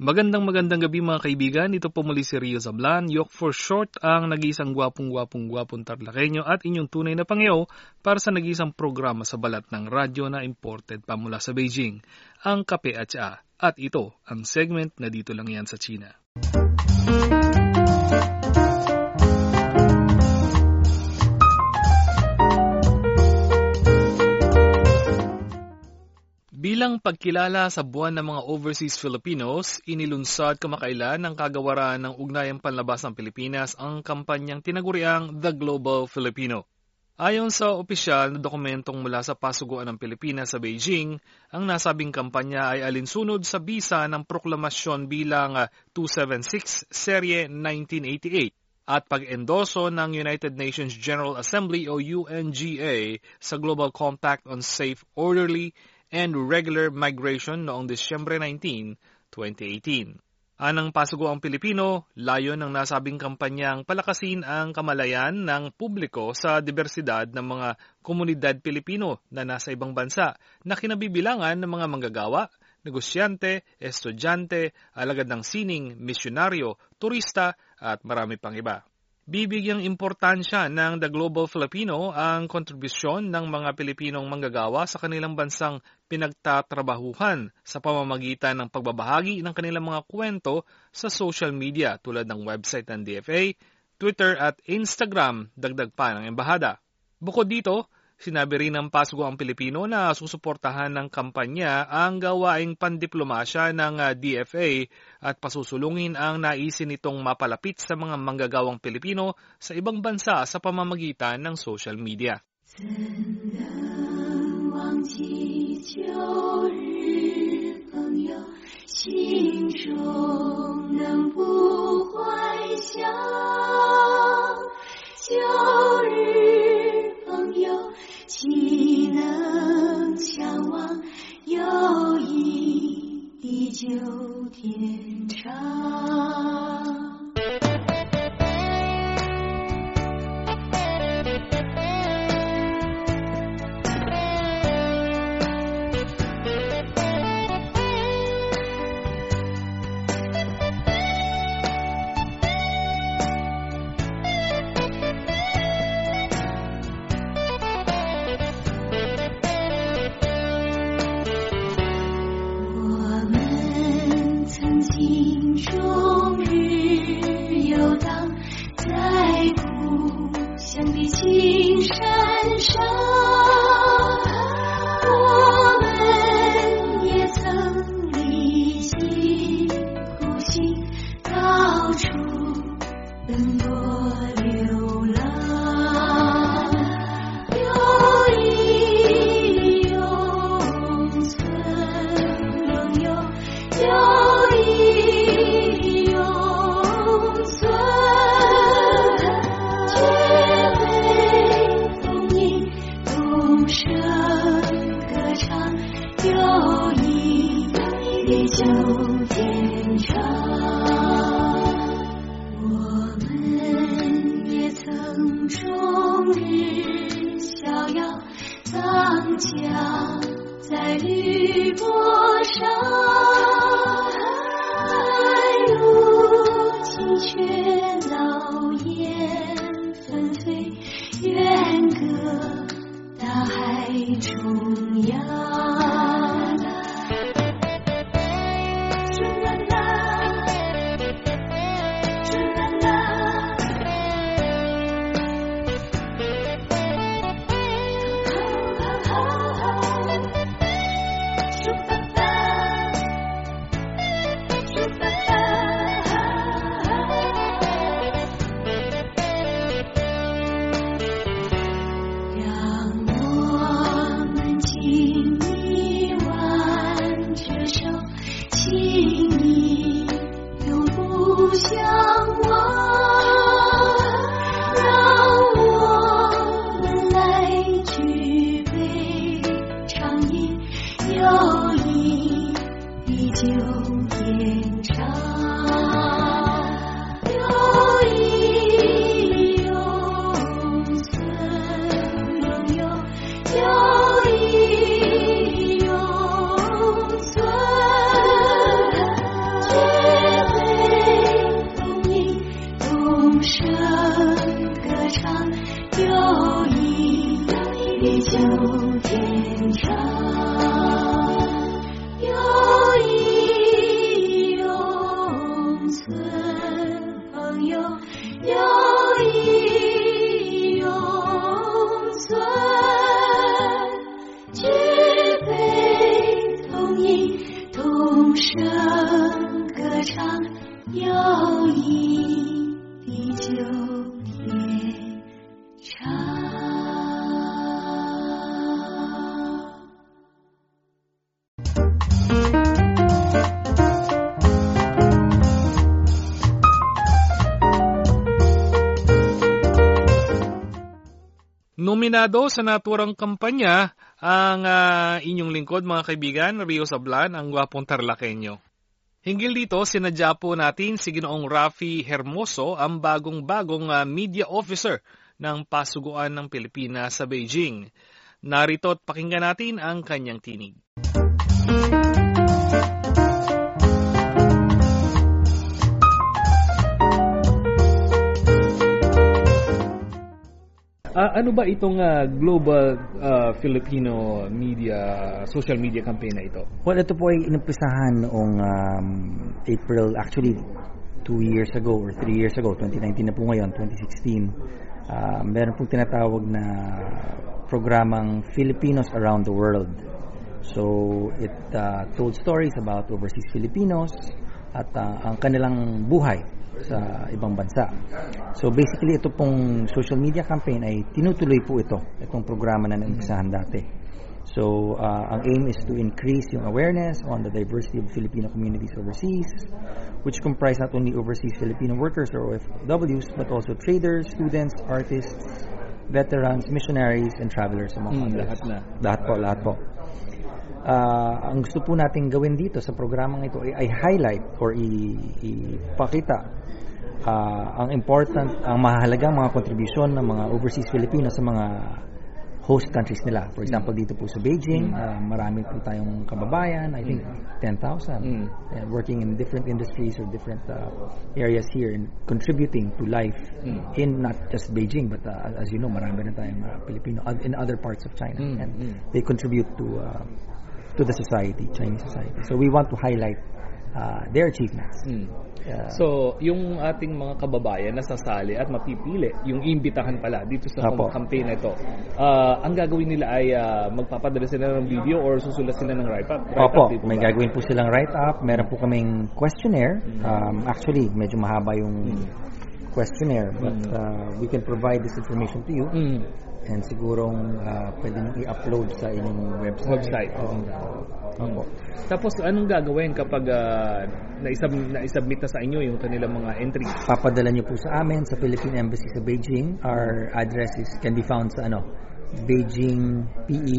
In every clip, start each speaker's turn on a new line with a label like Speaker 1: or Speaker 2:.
Speaker 1: Magandang magandang gabi mga kaibigan. Ito po muli si Rio Zablan, Yok for short ang nag-isang gwapong-gwapong gwapong tarlakenyo at inyong tunay na pangyaw para sa nag-isang programa sa balat ng radyo na imported pa mula sa Beijing, ang Kape at Tsa. At ito ang segment na dito lang yan sa China. Pagkilala sa buwan ng mga overseas Filipinos, inilunsad kamakailan ng kagawaran ng Ugnayang Panlabas ng Pilipinas ang kampanyang tinaguriang The Global Filipino. Ayon sa opisyal na dokumentong mula sa Pasuguan ng Pilipinas sa Beijing, ang nasabing kampanya ay alinsunod sa bisa ng proklamasyon bilang 276 Serye 1988 at pag-endoso ng United Nations General Assembly o UNGA sa Global Compact on Safe, Orderly, and regular migration noong Disyembre 19, 2018. Anang pasugo ang Pilipino, layo ng nasabing kampanyang palakasin ang kamalayan ng publiko sa diversidad ng mga komunidad Pilipino na nasa ibang bansa na kinabibilangan ng mga manggagawa, negosyante, estudyante, alagad ng sining, misyonaryo, turista at marami pang iba. Bibigyang importansya ng The Global Filipino ang kontribusyon ng mga Pilipinong manggagawa sa kanilang bansang pinagtatrabahuhan sa pamamagitan ng pagbabahagi ng kanilang mga kwento sa social media tulad ng website ng DFA, Twitter at Instagram, dagdag pa ng embahada. Bukod dito, Sinabi rin ng Pasgo ang Pilipino na susuportahan ng kampanya ang gawaing pandiplomasya ng ah, DFA at pasusulungin ang naisin nitong mapalapit sa mga manggagawang Pilipino sa ibang bansa sa pamamagitan ng social media. 心光。就天长
Speaker 2: Nominado sa naturang kampanya ang ah, inyong lingkod mga kaibigan, Rio Sablan, ang gwapong Tarlakenyo. Hinggil dito, sinadya po natin si Ginoong Rafi Hermoso, ang bagong-bagong ah, media officer ng Pasuguan ng Pilipinas sa Beijing. Narito at pakinggan natin ang kanyang tinig. Ah, ano ba itong ah, global ah, Filipino media, social media campaign na ito?
Speaker 3: Well, ito po ay inumpisahan noong um, April, actually, two years ago or three years ago, 2019 na po ngayon, 2016. Uh, meron pong tinatawag na programang Filipinos Around the World. So, it uh, told stories about overseas Filipinos at uh, ang kanilang buhay sa ibang bansa. So basically ito pong social media campaign ay tinutuloy po ito, itong programa na naumpisahan dati. So uh, ang aim is to increase yung awareness on the diversity of Filipino communities overseas, which comprise not only overseas Filipino workers or OFWs, but also traders, students, artists, veterans, missionaries, and travelers among
Speaker 2: Hmm,
Speaker 3: others.
Speaker 2: lahat na.
Speaker 3: Lahat po, lahat po. Ah, ang gusto po natin gawin dito sa programang ito ay, ay highlight or ipakita ah, ang important, ang mahalagang mga kontribusyon ng mga overseas Filipinos sa mga host countries nila. For example, dito po sa Beijing, ah, marami po tayong kababayan, I think 10,000,
Speaker 2: Mm.
Speaker 3: eh, working in different industries or different ah, areas here and contributing to life
Speaker 2: Mm.
Speaker 3: in not just Beijing, but ah, as you know, marami na tayong Pilipino oth- in other parts of China.
Speaker 2: Mm,
Speaker 3: And
Speaker 2: mm.
Speaker 3: they contribute to uh, to the society, Chinese society. So we want to highlight uh, their achievements.
Speaker 2: Hmm.
Speaker 3: Uh,
Speaker 2: So, yung ating mga kababayan na sasali at mapipili, yung imbitahan pala dito sa
Speaker 3: Apo.
Speaker 2: campaign na ito, ah, ang gagawin nila ay ah, magpapadala sila ng video or susulat sila ng write-up? Write-up,
Speaker 3: Opo, may
Speaker 2: ba?
Speaker 3: gagawin po silang write-up. Meron po kaming questionnaire. Um, actually, medyo mahaba yung questionnaire, but uh, we can provide this information to you.
Speaker 2: Mm.
Speaker 3: And sigurong uh, pwede nyo i-upload sa inyong website.
Speaker 2: Website.
Speaker 3: Oo. Opo.
Speaker 2: Tapos, anong gagawin kapag ah, naisub, naisubmit na sa inyo yung kanilang mga entry?
Speaker 3: papadala niyo po sa amin sa Philippine Embassy sa Beijing. Our address is can be found sa ano Beijing PE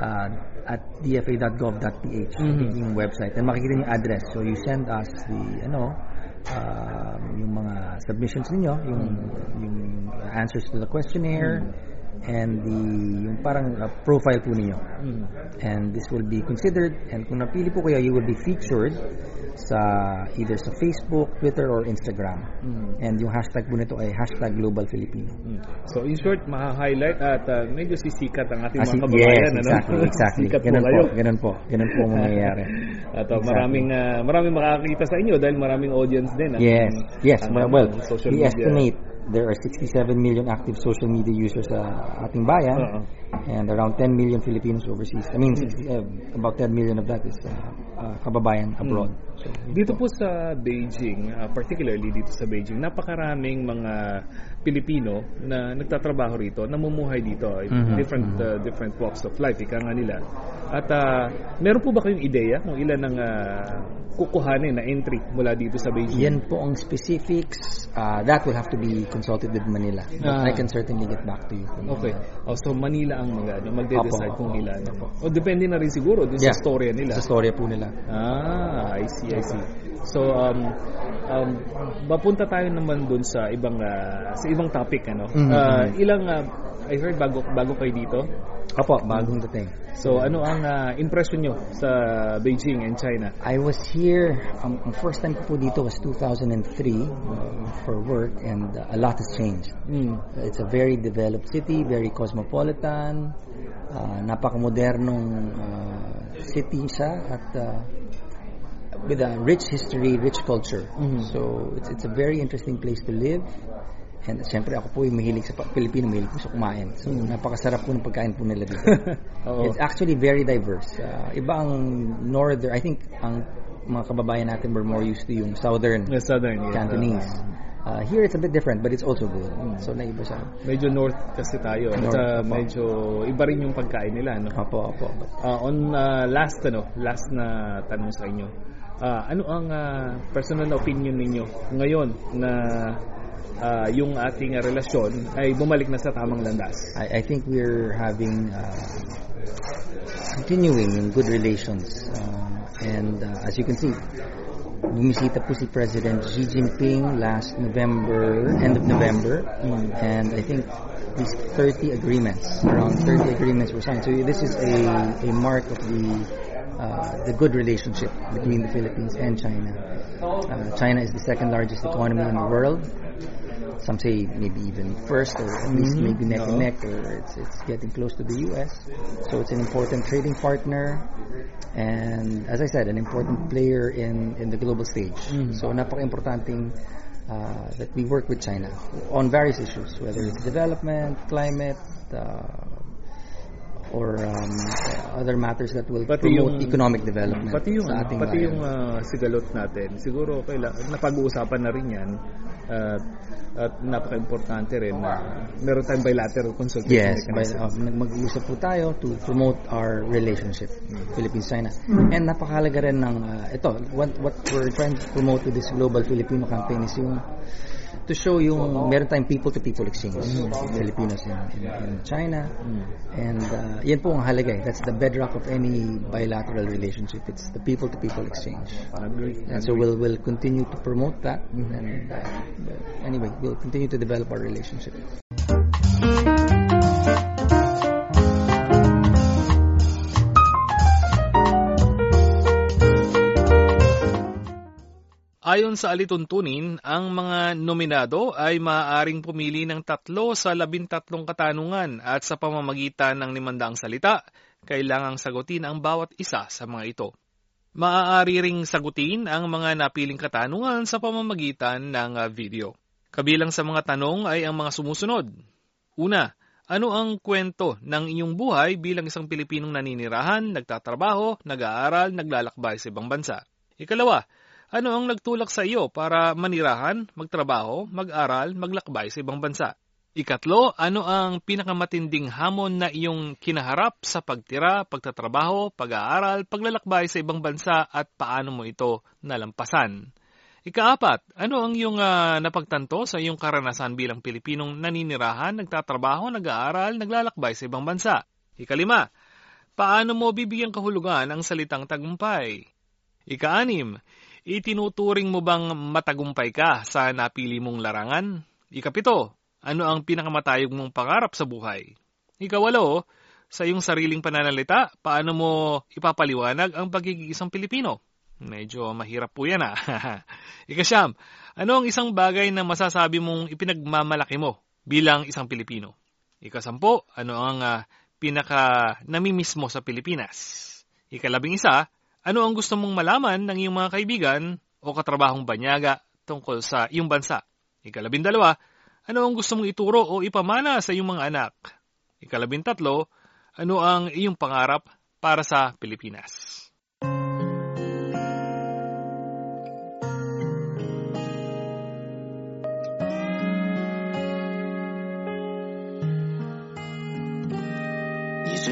Speaker 3: uh, at dfa.gov.ph
Speaker 2: Mhm.
Speaker 3: Beijing website. And makikita niyo yung address. So you send us the ano um, yung mga submissions niyo, yung yung answers to the questionnaire and the yung parang uh, profile po niyo
Speaker 2: Mm.
Speaker 3: and this will be considered and kung napili po kayo you will be featured sa either sa Facebook, Twitter or Instagram
Speaker 2: Mm.
Speaker 3: and yung hashtag po nito ay hashtag Global Filipino
Speaker 2: Mm. So, in short, maha-highlight at ah, medyo sisikat ang ating
Speaker 3: Ah,
Speaker 2: mga kababayan.
Speaker 3: yes,
Speaker 2: ano?
Speaker 3: exactly, exactly.
Speaker 2: Sikat po
Speaker 3: Ganun po, ganun po, ganun po ang mangyayari.
Speaker 2: At uh,
Speaker 3: Exactly.
Speaker 2: maraming ah, maraming makakita sa inyo dahil maraming audience din. ang-
Speaker 3: Yes, yes.
Speaker 2: ang-
Speaker 3: Well, well,
Speaker 2: ang social
Speaker 3: we
Speaker 2: media.
Speaker 3: estimate there are 67 million active social media users sa ating bayan
Speaker 2: Oo.
Speaker 3: and around 10 million Filipinos overseas. I mean, 60, uh, about 10 million of that is uh, uh, kababayan abroad. So, yun
Speaker 2: Dito po sa Beijing, ah, particularly dito sa Beijing, napakaraming mga Pilipino na nagtatrabaho rito, namumuhay dito,
Speaker 3: Mhm,
Speaker 2: different ah, different walks of life, ika nga nila. At ah, meron po ba kayong ideya kung ilan ang ah, kukuhanin na entry mula dito sa Beijing?
Speaker 3: Yan po ang specifics. Uh, that will have to be consulted with Manila. But
Speaker 2: Ah.
Speaker 3: I can certainly get back to you.
Speaker 2: Okay. Oh, so Manila ang mag, ano, magde-decide kung ilan.
Speaker 3: apo.
Speaker 2: O depende na rin siguro dun
Speaker 3: Yeah.
Speaker 2: sa storya nila.
Speaker 3: Sa storya po nila.
Speaker 2: Ah, I see, I see. So um um mapunta tayo naman dun sa ibang ah, sa ibang topic ano.
Speaker 3: Mhm.
Speaker 2: Ah, ilang ah, I heard bago bago kayo dito.
Speaker 3: Opo, bagong dating.
Speaker 2: So ano ang ah, impression nyo sa Beijing and China?
Speaker 3: I was here, um, ang first time ko po dito was 2003 uh, for work and uh, a lot has changed.
Speaker 2: Mm.
Speaker 3: It's a very developed city, very cosmopolitan, uh, napakamodernong uh, city siya at uh, with a rich history, rich culture.
Speaker 2: Mhm.
Speaker 3: So it's, it's a very interesting place to live. And siyempre ako po yung mahilig sa Pilipino, mahilig po sa kumain. So napakasarap po ng pagkain po nila dito. It's actually very diverse. Uh, iba ang northern, I think ang mga kababayan natin were more used to yung southern
Speaker 2: The southern.
Speaker 3: Cantonese. Uh, here it's a bit different, but it's also good.
Speaker 2: Mm.
Speaker 3: So naiba siya.
Speaker 2: Medyo north kasi tayo.
Speaker 3: North,
Speaker 2: uh, medyo iba rin yung pagkain nila, no?
Speaker 3: Opo, opo. But,
Speaker 2: Uh, on uh, last ano, last na tanong sa inyo. Ah, ano ang uh, personal na opinion ninyo ngayon na ah, yung ating uh, relasyon ay bumalik na sa tamang landas?
Speaker 3: I, I think we're having uh, continuing in good relations. Um, and uh, as you can see, bumisita po si President Xi Jinping last November, end of November, and I think these 30 agreements, around 30 agreements were signed. So this is a, a mark of the uh, the good relationship between the Philippines and China. Uh, China is the second largest economy in the world. Some say maybe even first, or at least
Speaker 2: Mhm.
Speaker 3: maybe neck and neck, or it's it's getting close to the U.S. So it's an important trading partner, and as I said, an important player in in the global stage.
Speaker 2: Mhm.
Speaker 3: So napaka-importanting uh, that we work with China on various issues, whether it's development, climate, uh, or um, other matters that will
Speaker 2: Pati
Speaker 3: promote
Speaker 2: yung-
Speaker 3: economic development
Speaker 2: Pati yung
Speaker 3: sa ating
Speaker 2: pati
Speaker 3: bayan.
Speaker 2: yung ah, sigalot natin. Siguro kaila napag-uusapan na rin 'yan. At at napaka-importante rin na meron tayong bilateral consultation
Speaker 3: Yes, by, uh, mag-uusap po tayo to promote our relationship, Philippines-China. And napakahalaga rin ng, uh, ito, what, what we're trying to promote with this Global Filipino campaign is yung, to show yung, meron tayong people-to-people exchange, Filipinos in, in, in China. And uh, yan po ang halaga eh. That's the bedrock of any bilateral relationship. It's the people-to-people exchange.
Speaker 2: Agree.
Speaker 3: And so we'll, we'll continue to promote that. And uh, anyway, we'll continue to develop our relationship.
Speaker 2: Ayon sa alituntunin, ang mga nominado ay maaaring pumili ng tatlo sa labintatlong katanungan at sa pamamagitan ng limandaang salita, kailangang sagutin ang bawat isa sa mga ito. Maaari ring sagutin ang mga napiling katanungan sa pamamagitan ng ah, video. Kabilang sa mga tanong ay ang mga sumusunod. Una, ano ang kwento ng inyong buhay bilang isang Pilipinong naninirahan, nagtatrabaho, nag-aaral, naglalakbay sa ibang bansa? Ikalawa, ano ang nagtulak sa iyo para manirahan, magtrabaho, mag-aral, maglakbay sa ibang bansa? Ikatlo, ano ang pinakamatinding hamon na iyong kinaharap sa pagtira, pagtatrabaho, pag-aaral, paglalakbay sa ibang bansa at paano mo ito nalampasan? Ikaapat, ano ang iyong ah, napagtanto sa iyong karanasan bilang Pilipinong naninirahan, nagtatrabaho, nag-aaral, naglalakbay sa ibang bansa? Ikalima, paano mo bibigyan kahulugan ang salitang tagumpay? Ikaanim, itinuturing mo bang matagumpay ka sa napili mong larangan? Ikapito, ano ang pinakamatayog mong pangarap sa buhay? Ikawalo, sa iyong sariling pananalita, paano mo ipapaliwanag ang pagiging isang Pilipino? Medyo mahirap po yan ah. Ikasyam, ano ang isang bagay na masasabi mong ipinagmamalaki mo bilang isang Pilipino? Ikasampo, ano ang ah, pinaka namimiss mo sa Pilipinas? Ikalabing isa, ano ang gusto mong malaman ng iyong mga kaibigan o katrabahong banyaga tungkol sa iyong bansa? Ikalabing dalawa, ano ang gusto mong ituro o ipamana sa iyong mga anak? Ikalabing tatlo, ano ang iyong pangarap para sa Pilipinas?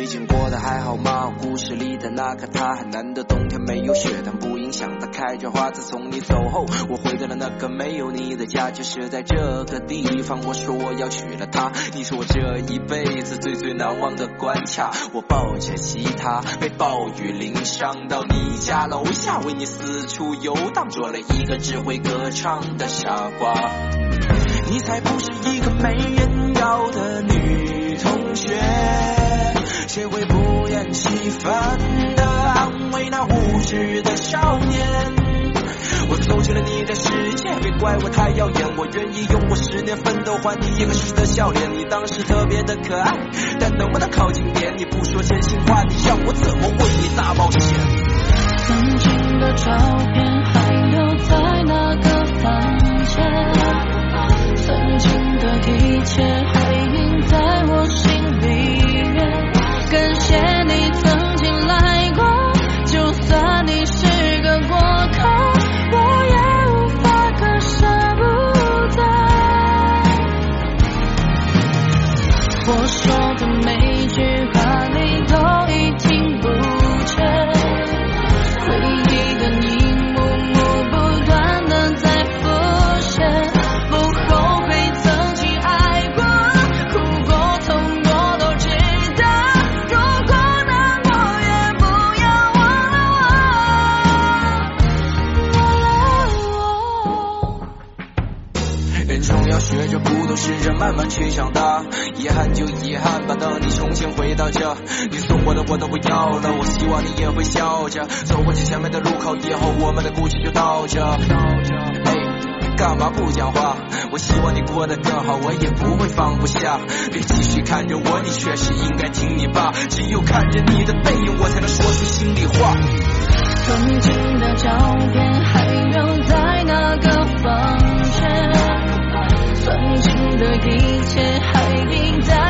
Speaker 4: 最近过得还好吗？故事里的那个他，很难得冬天没有雪，但不影响他开着花。自从你走后，我回到了那个没有你的家，就是在这个地方。我说我要娶了她，你是我这一辈子最最难忘的关卡。我抱着吉他，被暴雨淋伤，到你家楼下，为你四处游荡，做了一个只会歌唱的傻瓜。你才不是一个没人要的女同学，谁会不厌其烦的安慰那无知的少年？我走进了你的世界，别怪我太耀眼，我愿意用我十年奋斗换你一个时的笑脸。你当时特别的可爱，但能不能靠近点？你不说真心话，你让我怎么为你大冒险？
Speaker 5: 曾经的照片还留在那个房间，曾经的一切还印在我心。Jenny.
Speaker 4: 慢慢去长大。遗憾就遗憾吧，等你重新回到这，你送我的我都不要了。我希望你也会笑着走过去前面的路口，以后我们的故事就到这。哎，干嘛不讲话？我希望你过得更好，我也不会放不下。别继续看着我，你确实应该听你爸。只有看着你的背影，我才能说出心里话。
Speaker 5: 曾经的照片还留在那个房间，曾经的一切还印在